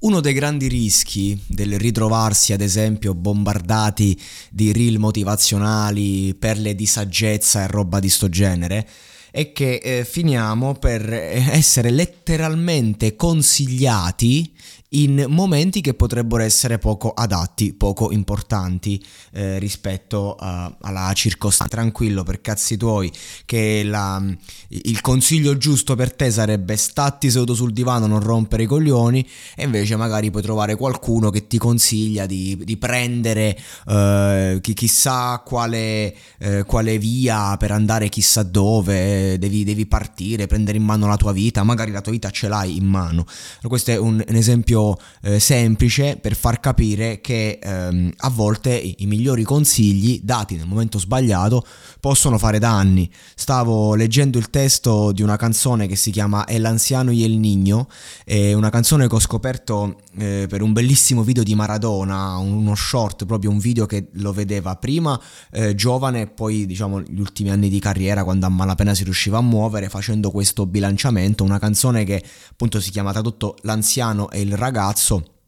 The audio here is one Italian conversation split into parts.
Uno dei grandi rischi del ritrovarsi, ad esempio, bombardati di reel motivazionali, perle di saggezza e roba di sto genere, è che eh, finiamo per essere letteralmente consigliati in momenti che potrebbero essere poco adatti, poco importanti eh, rispetto a, alla circostanza. Tranquillo per cazzi tuoi che la, il consiglio giusto per te sarebbe statti seduto sul divano, non rompere i coglioni e invece magari puoi trovare qualcuno che ti consiglia di, di prendere eh, chi, chissà quale, eh, quale, via per andare chissà dove, devi, devi, partire, prendere in mano la tua vita, magari la tua vita ce l'hai in mano. Questo è un, un esempio eh, semplice per far capire che ehm, a volte i, i, migliori consigli dati nel momento sbagliato possono fare danni. Stavo leggendo il testo di una canzone che si chiama El Anciano y el Niño, è una canzone che ho scoperto eh, per un bellissimo video di Maradona, uno short, proprio un video che lo vedeva prima eh, giovane e poi diciamo gli ultimi anni di carriera quando a malapena si riusciva a muovere facendo questo bilanciamento, una canzone che appunto si chiama tradotto L'anziano e il ragazzo ragazzo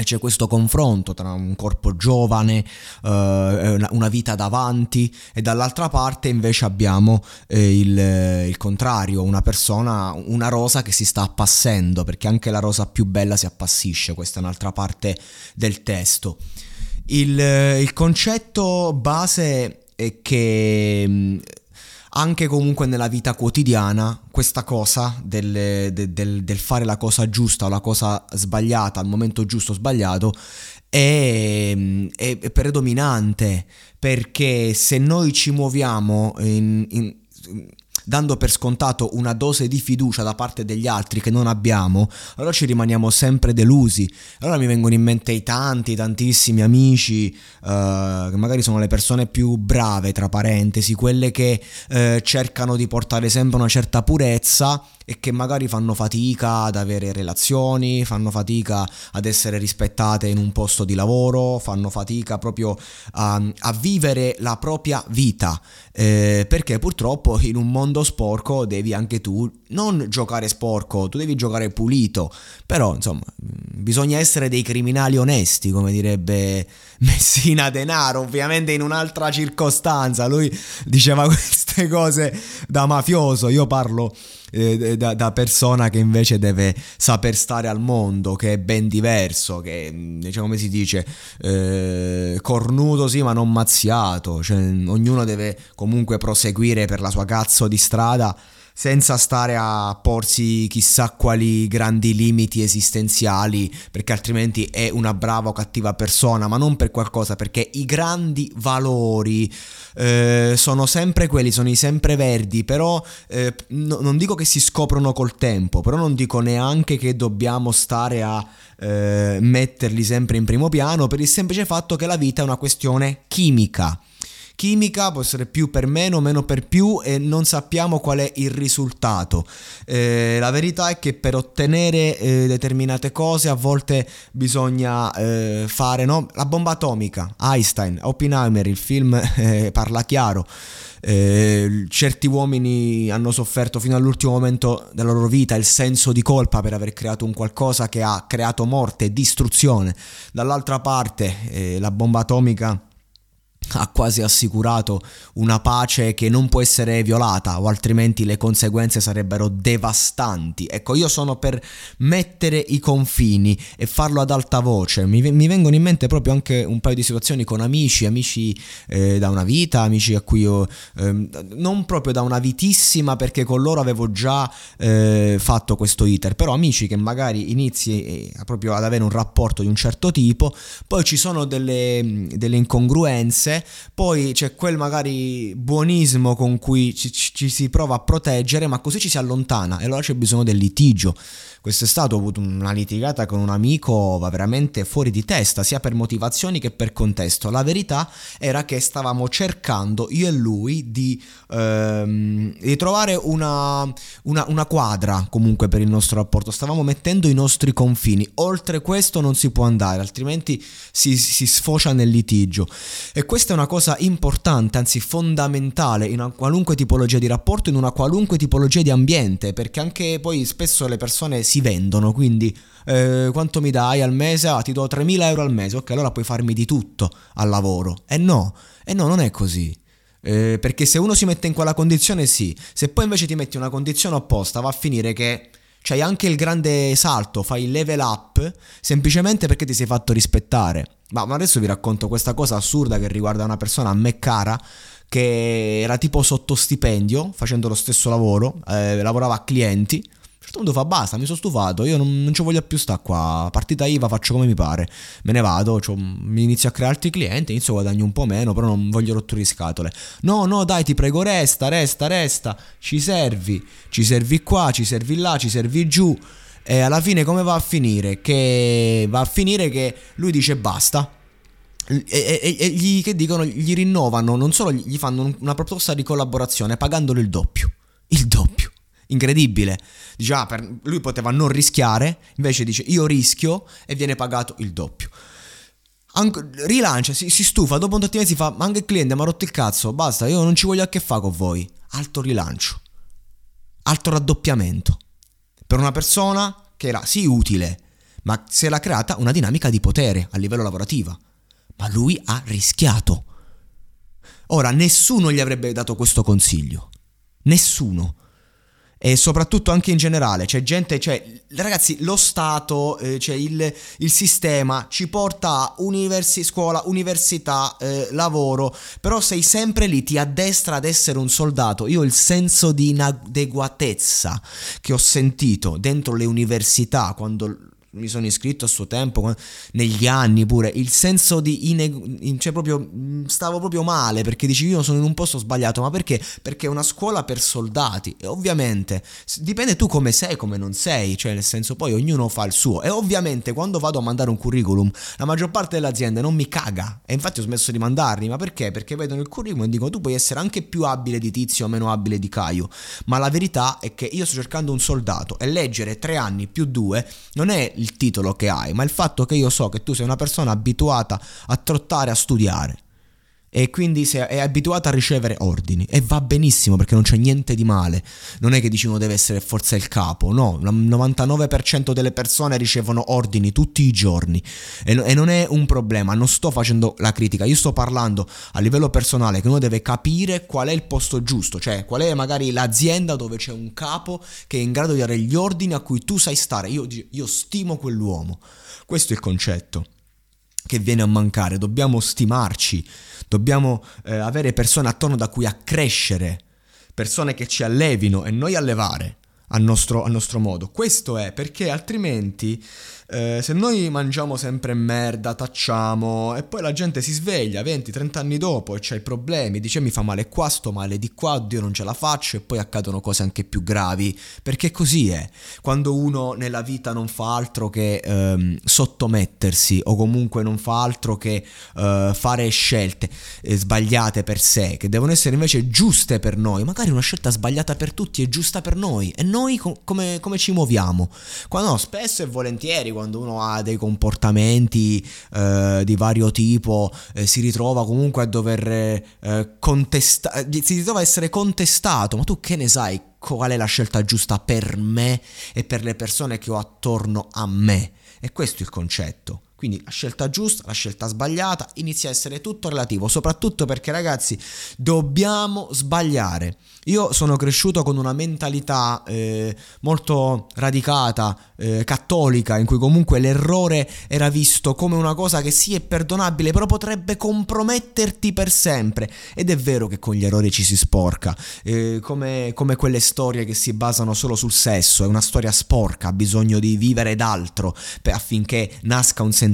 e c'è questo confronto tra un corpo giovane, eh, una, vita davanti e dall'altra parte invece abbiamo eh, il, il, contrario, una persona, una rosa che si sta appassendo perché anche la rosa più bella si appassisce, questa è un'altra parte del testo. Il, il concetto base è che anche comunque nella vita quotidiana questa cosa del, del, del, fare la cosa giusta o la cosa sbagliata al momento giusto o sbagliato è, è, è, predominante. Perché se noi ci muoviamo in, in dando per scontato una dose di fiducia da parte degli altri che non abbiamo, allora ci rimaniamo sempre delusi. Allora mi vengono in mente i tanti, tantissimi amici, uh, che magari sono le persone più brave, tra parentesi, quelle che uh, cercano di portare sempre una certa purezza e che magari fanno fatica ad avere relazioni, fanno fatica ad essere rispettate in un posto di lavoro, fanno fatica proprio a, a vivere la propria vita, eh, perché purtroppo in un mondo sporco devi anche tu non giocare sporco, tu devi giocare pulito, però insomma bisogna essere dei criminali onesti, come direbbe Messina Denaro, ovviamente in un'altra circostanza, lui diceva queste cose da mafioso, io parlo eh, da, da, persona che invece deve saper stare al mondo, che è ben diverso, che mm, diciamo come si dice, eh, cornuto sì ma non mazziato, cioè, ognuno deve comunque proseguire per la sua cazzo di strada senza stare a porsi chissà quali grandi limiti esistenziali, perché altrimenti è una brava o cattiva persona, ma non per qualcosa, perché i grandi valori eh, sono sempre quelli, sono i sempreverdi, però eh, no, non dico che si scoprono col tempo, però non dico neanche che dobbiamo stare a eh, metterli sempre in primo piano per il semplice fatto che la vita è una questione chimica chimica, può essere più per meno, meno per più e non sappiamo qual è il risultato. Eh, la verità è che per ottenere eh, determinate cose a volte bisogna eh, fare no? la bomba atomica, Einstein, Oppenheimer, il film eh, parla chiaro. Eh, certi uomini hanno sofferto fino all'ultimo momento della loro vita il senso di colpa per aver creato un qualcosa che ha creato morte e distruzione. Dall'altra parte, eh, la bomba atomica ha quasi assicurato una pace che non può essere violata o altrimenti le conseguenze sarebbero devastanti. Ecco, io sono per mettere i confini e farlo ad alta voce. Mi, mi vengono in mente proprio anche un paio di situazioni con amici, amici eh, da una vita, amici a cui io eh, non proprio da una vitissima perché con loro avevo già eh, fatto questo iter, però amici che magari inizi eh, proprio ad avere un rapporto di un certo tipo, poi ci sono delle, delle incongruenze poi c'è quel magari buonismo con cui ci, ci, si prova a proteggere, ma così ci si allontana e allora c'è bisogno del litigio. Quest'estate ho avuto una litigata con un amico veramente fuori di testa, sia per motivazioni che per contesto. La verità era che stavamo cercando, io e lui, di, ehm, di trovare una, una, una quadra comunque per il nostro rapporto. Stavamo mettendo i nostri confini. Oltre questo non si può andare, altrimenti si, si sfocia nel litigio. E questa è una cosa importante, anzi fondamentale in una qualunque tipologia di rapporto, in una qualunque tipologia di ambiente, perché anche poi spesso le persone si vendono, quindi eh, quanto mi dai al mese? Ah, ti do 3.000 euro al mese, ok, allora puoi farmi di tutto al lavoro. E no, e no, non è così. Eh, perché se uno si mette in quella condizione sì, se poi invece ti metti una condizione opposta va a finire che c'hai anche il grande salto, fai il level up semplicemente perché ti sei fatto rispettare. Ma, ma adesso vi racconto questa cosa assurda che riguarda una persona a me cara che era tipo sotto stipendio facendo lo stesso lavoro, eh, lavorava a clienti certo fa basta, mi sono stufato, io non, non ci voglio più sta qua, partita IVA faccio come mi pare, me ne vado, mi inizio a creare altri clienti, inizio a guadagnare un po' meno, però non voglio rotture di scatole. No, no, dai, ti prego, resta, resta, resta, ci servi, ci servi qua, ci servi là, ci servi giù. E alla fine come va a finire? Che va a finire che lui dice basta. E, e, e gli, che dicono, gli rinnovano, non solo gli fanno una proposta di collaborazione pagandolo il doppio. Il doppio incredibile. Dice, ah, per... lui poteva non rischiare, invece dice io rischio e viene pagato il doppio. Anc- rilancia, si, si, stufa, dopo un di mesi fa, ma anche il cliente mi ha rotto il cazzo, basta, io non ci voglio a che fare con voi. Alto rilancio, alto raddoppiamento. Per una persona che era sì utile, ma si era creata una dinamica di potere a livello lavorativo. Ma lui ha rischiato. Ora, nessuno gli avrebbe dato questo consiglio. Nessuno e soprattutto anche in generale c'è gente, cioè ragazzi lo Stato, eh, cioè il, il, sistema ci porta a universi, scuola, università, eh, lavoro, però sei sempre lì, ti addestra ad essere un soldato. Io il senso di inadeguatezza che ho sentito dentro le università quando mi sono iscritto a suo tempo, negli anni pure, il senso di ine- cioè proprio mm, stavo proprio male perché dici io sono in un posto sbagliato, ma perché? Perché è una scuola per soldati e ovviamente dipende tu come sei, come non sei, cioè nel senso poi ognuno fa il suo e ovviamente quando vado a mandare un curriculum la maggior parte delle aziende non mi caga e infatti ho smesso di mandarli, ma perché? Perché vedono il curriculum e dicono tu puoi essere anche più abile di Tizio o meno abile di Caio, ma la verità è che io sto cercando un soldato e leggere tre anni più due non è il titolo che hai, ma il fatto che io so che tu sei una persona abituata a trottare, a studiare e quindi è abituata a ricevere ordini. E va benissimo perché non c'è niente di male. Non è che dici uno deve essere forza il capo, no, il 99% delle persone ricevono ordini tutti i giorni. E, e non è un problema, non sto facendo la critica, io sto parlando a livello personale che uno deve capire qual è il posto giusto, cioè qual è magari l'azienda dove c'è un capo che è in grado di dare gli ordini a cui tu sai stare. Io, io stimo quell'uomo. Questo è il concetto che viene a mancare, dobbiamo stimarci dobbiamo eh, avere persone attorno da cui accrescere, persone che ci allevino e noi allevare. Al nostro, al nostro modo. Questo è perché altrimenti eh, se noi mangiamo sempre merda, tacciamo e poi la gente si sveglia 20-30 anni dopo e c'hai problemi, dice mi fa male qua, sto male di qua, oddio non ce la faccio e poi accadono cose anche più gravi, perché così è. Quando uno nella vita non fa altro che ehm, sottomettersi o comunque non fa altro che eh, fare scelte eh, sbagliate per sé, che devono essere invece giuste per noi, magari una scelta sbagliata per tutti è giusta per noi e noi co- come, come ci muoviamo? Quando no, spesso e volentieri quando uno ha dei comportamenti eh, di vario tipo eh, si ritrova comunque a dover eh, contestare, si ritrova a essere contestato, ma tu che ne sai qual è la scelta giusta per me e per le persone che ho attorno a me? E questo è il concetto. Quindi la scelta giusta, la scelta sbagliata, inizia a essere tutto relativo, soprattutto perché ragazzi dobbiamo sbagliare. Io sono cresciuto con una mentalità eh, molto radicata, eh, cattolica, in cui comunque l'errore era visto come una cosa che sì è perdonabile, però potrebbe comprometterti per sempre. Ed è vero che con gli errori ci si sporca, eh, come, come quelle storie che si basano solo sul sesso, è una storia sporca, ha bisogno di vivere d'altro per, affinché nasca un sentimento,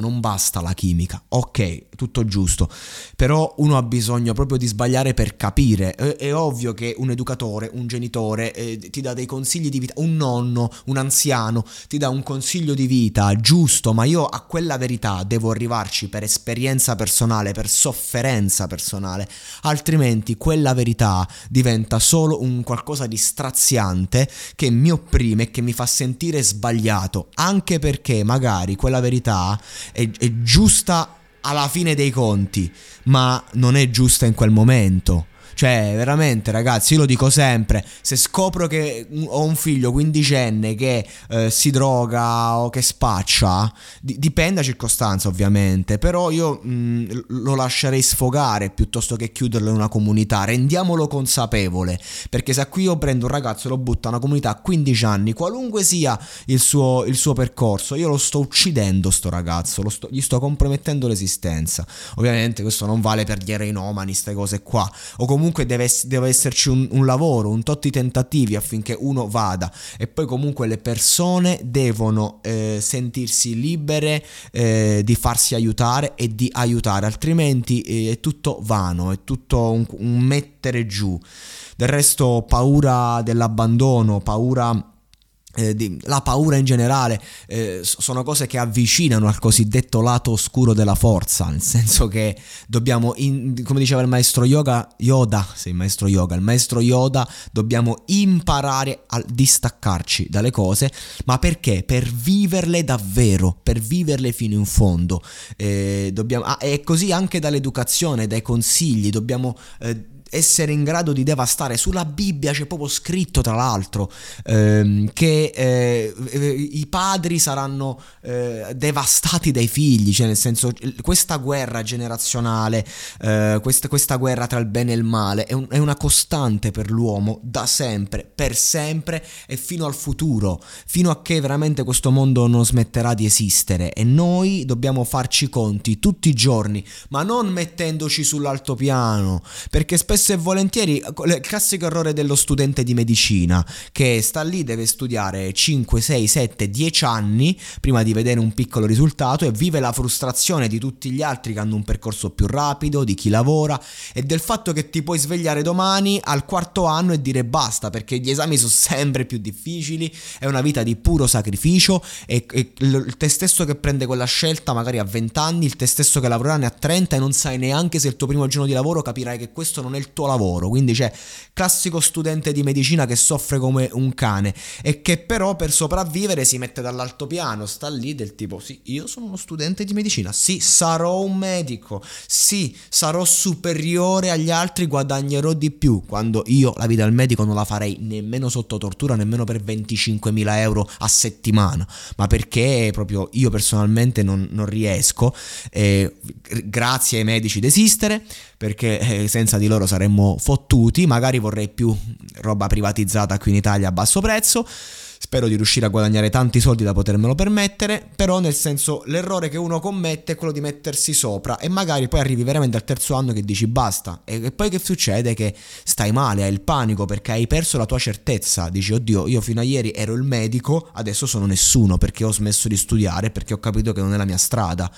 non basta la chimica. Ok, tutto giusto, però uno ha bisogno proprio di sbagliare per capire. È, è ovvio che un educatore, un genitore eh, ti dà dei consigli di vita, un nonno, un anziano ti dà un consiglio di vita giusto, ma io a quella verità devo arrivarci per esperienza personale, per sofferenza personale, altrimenti quella verità diventa solo un qualcosa di straziante che mi opprime e che mi fa sentire sbagliato, anche perché magari quella verità è, è giusta alla fine dei conti, ma non è giusta in quel momento. Cioè, veramente, ragazzi, io lo dico sempre: se scopro che ho un figlio quindicenne che eh, si droga o che spaccia, di- dipende da circostanza, ovviamente. Però io mh, lo lascerei sfogare piuttosto che chiuderlo in una comunità. Rendiamolo consapevole. Perché se qui io prendo un ragazzo e lo butto in una comunità a 15 anni, qualunque sia il suo, il suo percorso, io lo sto uccidendo, sto ragazzo, sto, gli sto compromettendo l'esistenza. Ovviamente questo non vale per gli ereinomani, queste cose qua. O comunque comunque deve, deve esserci un, un, lavoro, un tot di tentativi affinché uno vada e poi comunque le persone devono eh, sentirsi libere eh, di farsi aiutare e di aiutare, altrimenti eh, è tutto vano, è tutto un, un mettere giù. Del resto paura dell'abbandono, paura eh, di, la paura in generale eh, sono cose che avvicinano al cosiddetto lato oscuro della forza, nel senso che dobbiamo, in, come diceva il maestro yoga, Yoda, sì, maestro yoga, il maestro Yoda, dobbiamo imparare a distaccarci dalle cose, ma perché? Per viverle davvero, per viverle fino in fondo. Eh, dobbiamo, ah, e così anche dall'educazione, dai consigli, dobbiamo eh, essere in grado di devastare. Sulla Bibbia c'è proprio scritto, tra l'altro, ehm, che eh, i padri saranno eh, devastati dai figli, cioè nel senso questa guerra generazionale, eh, questa, questa, guerra tra il bene e il male è, un, è, una costante per l'uomo da sempre, per sempre e fino al futuro, fino a che veramente questo mondo non smetterà di esistere. E noi dobbiamo farci conti tutti i giorni, ma non mettendoci sull'altopiano, perché spesso spesso e volentieri il classico errore dello studente di medicina che sta lì, deve studiare 5, 6, 7, 10 anni prima di vedere un piccolo risultato e vive la frustrazione di tutti gli altri che hanno un percorso più rapido, di chi lavora e del fatto che ti puoi svegliare domani al quarto anno e dire basta perché gli esami sono sempre più difficili, è una vita di puro sacrificio e, e il te stesso che prende quella scelta magari a 20 anni, il te stesso che lavorerà ne ha 30 e non sai neanche se il tuo primo giorno di lavoro capirai che questo non è il tuo lavoro, quindi c'è classico studente di medicina che soffre come un cane e che però per sopravvivere si mette dall'altopiano, sta lì del tipo sì, io sono uno studente di medicina, sì, sarò un medico, sì, sarò superiore agli altri, guadagnerò di più, quando io la vita del medico non la farei nemmeno sotto tortura, nemmeno per 25.000 euro a settimana, ma perché proprio io personalmente non, non riesco, eh, grazie ai medici desistere, perché eh, senza di loro saremmo fottuti, magari vorrei più roba privatizzata qui in Italia a basso prezzo. Spero di riuscire a guadagnare tanti soldi da potermelo permettere, però nel senso l'errore che uno commette è quello di mettersi sopra e magari poi arrivi veramente al terzo anno che dici basta e poi che succede? Che stai male, hai il panico perché hai perso la tua certezza, dici oddio io fino a ieri ero il medico, adesso sono nessuno perché ho smesso di studiare, perché ho capito che non è la mia strada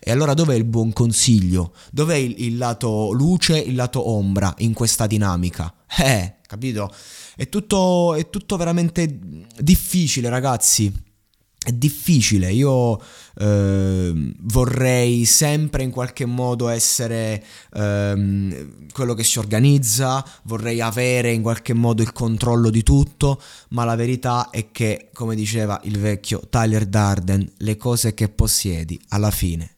e allora dov'è il buon consiglio? Dov'è il, il lato luce, il lato ombra in questa dinamica? Eh, capito? È tutto, è tutto veramente difficile, ragazzi. È difficile, io eh, vorrei sempre in qualche modo essere eh, quello che si organizza, vorrei avere in qualche modo il controllo di tutto, ma la verità è che, come diceva il vecchio Tyler Darden, le cose che possiedi alla fine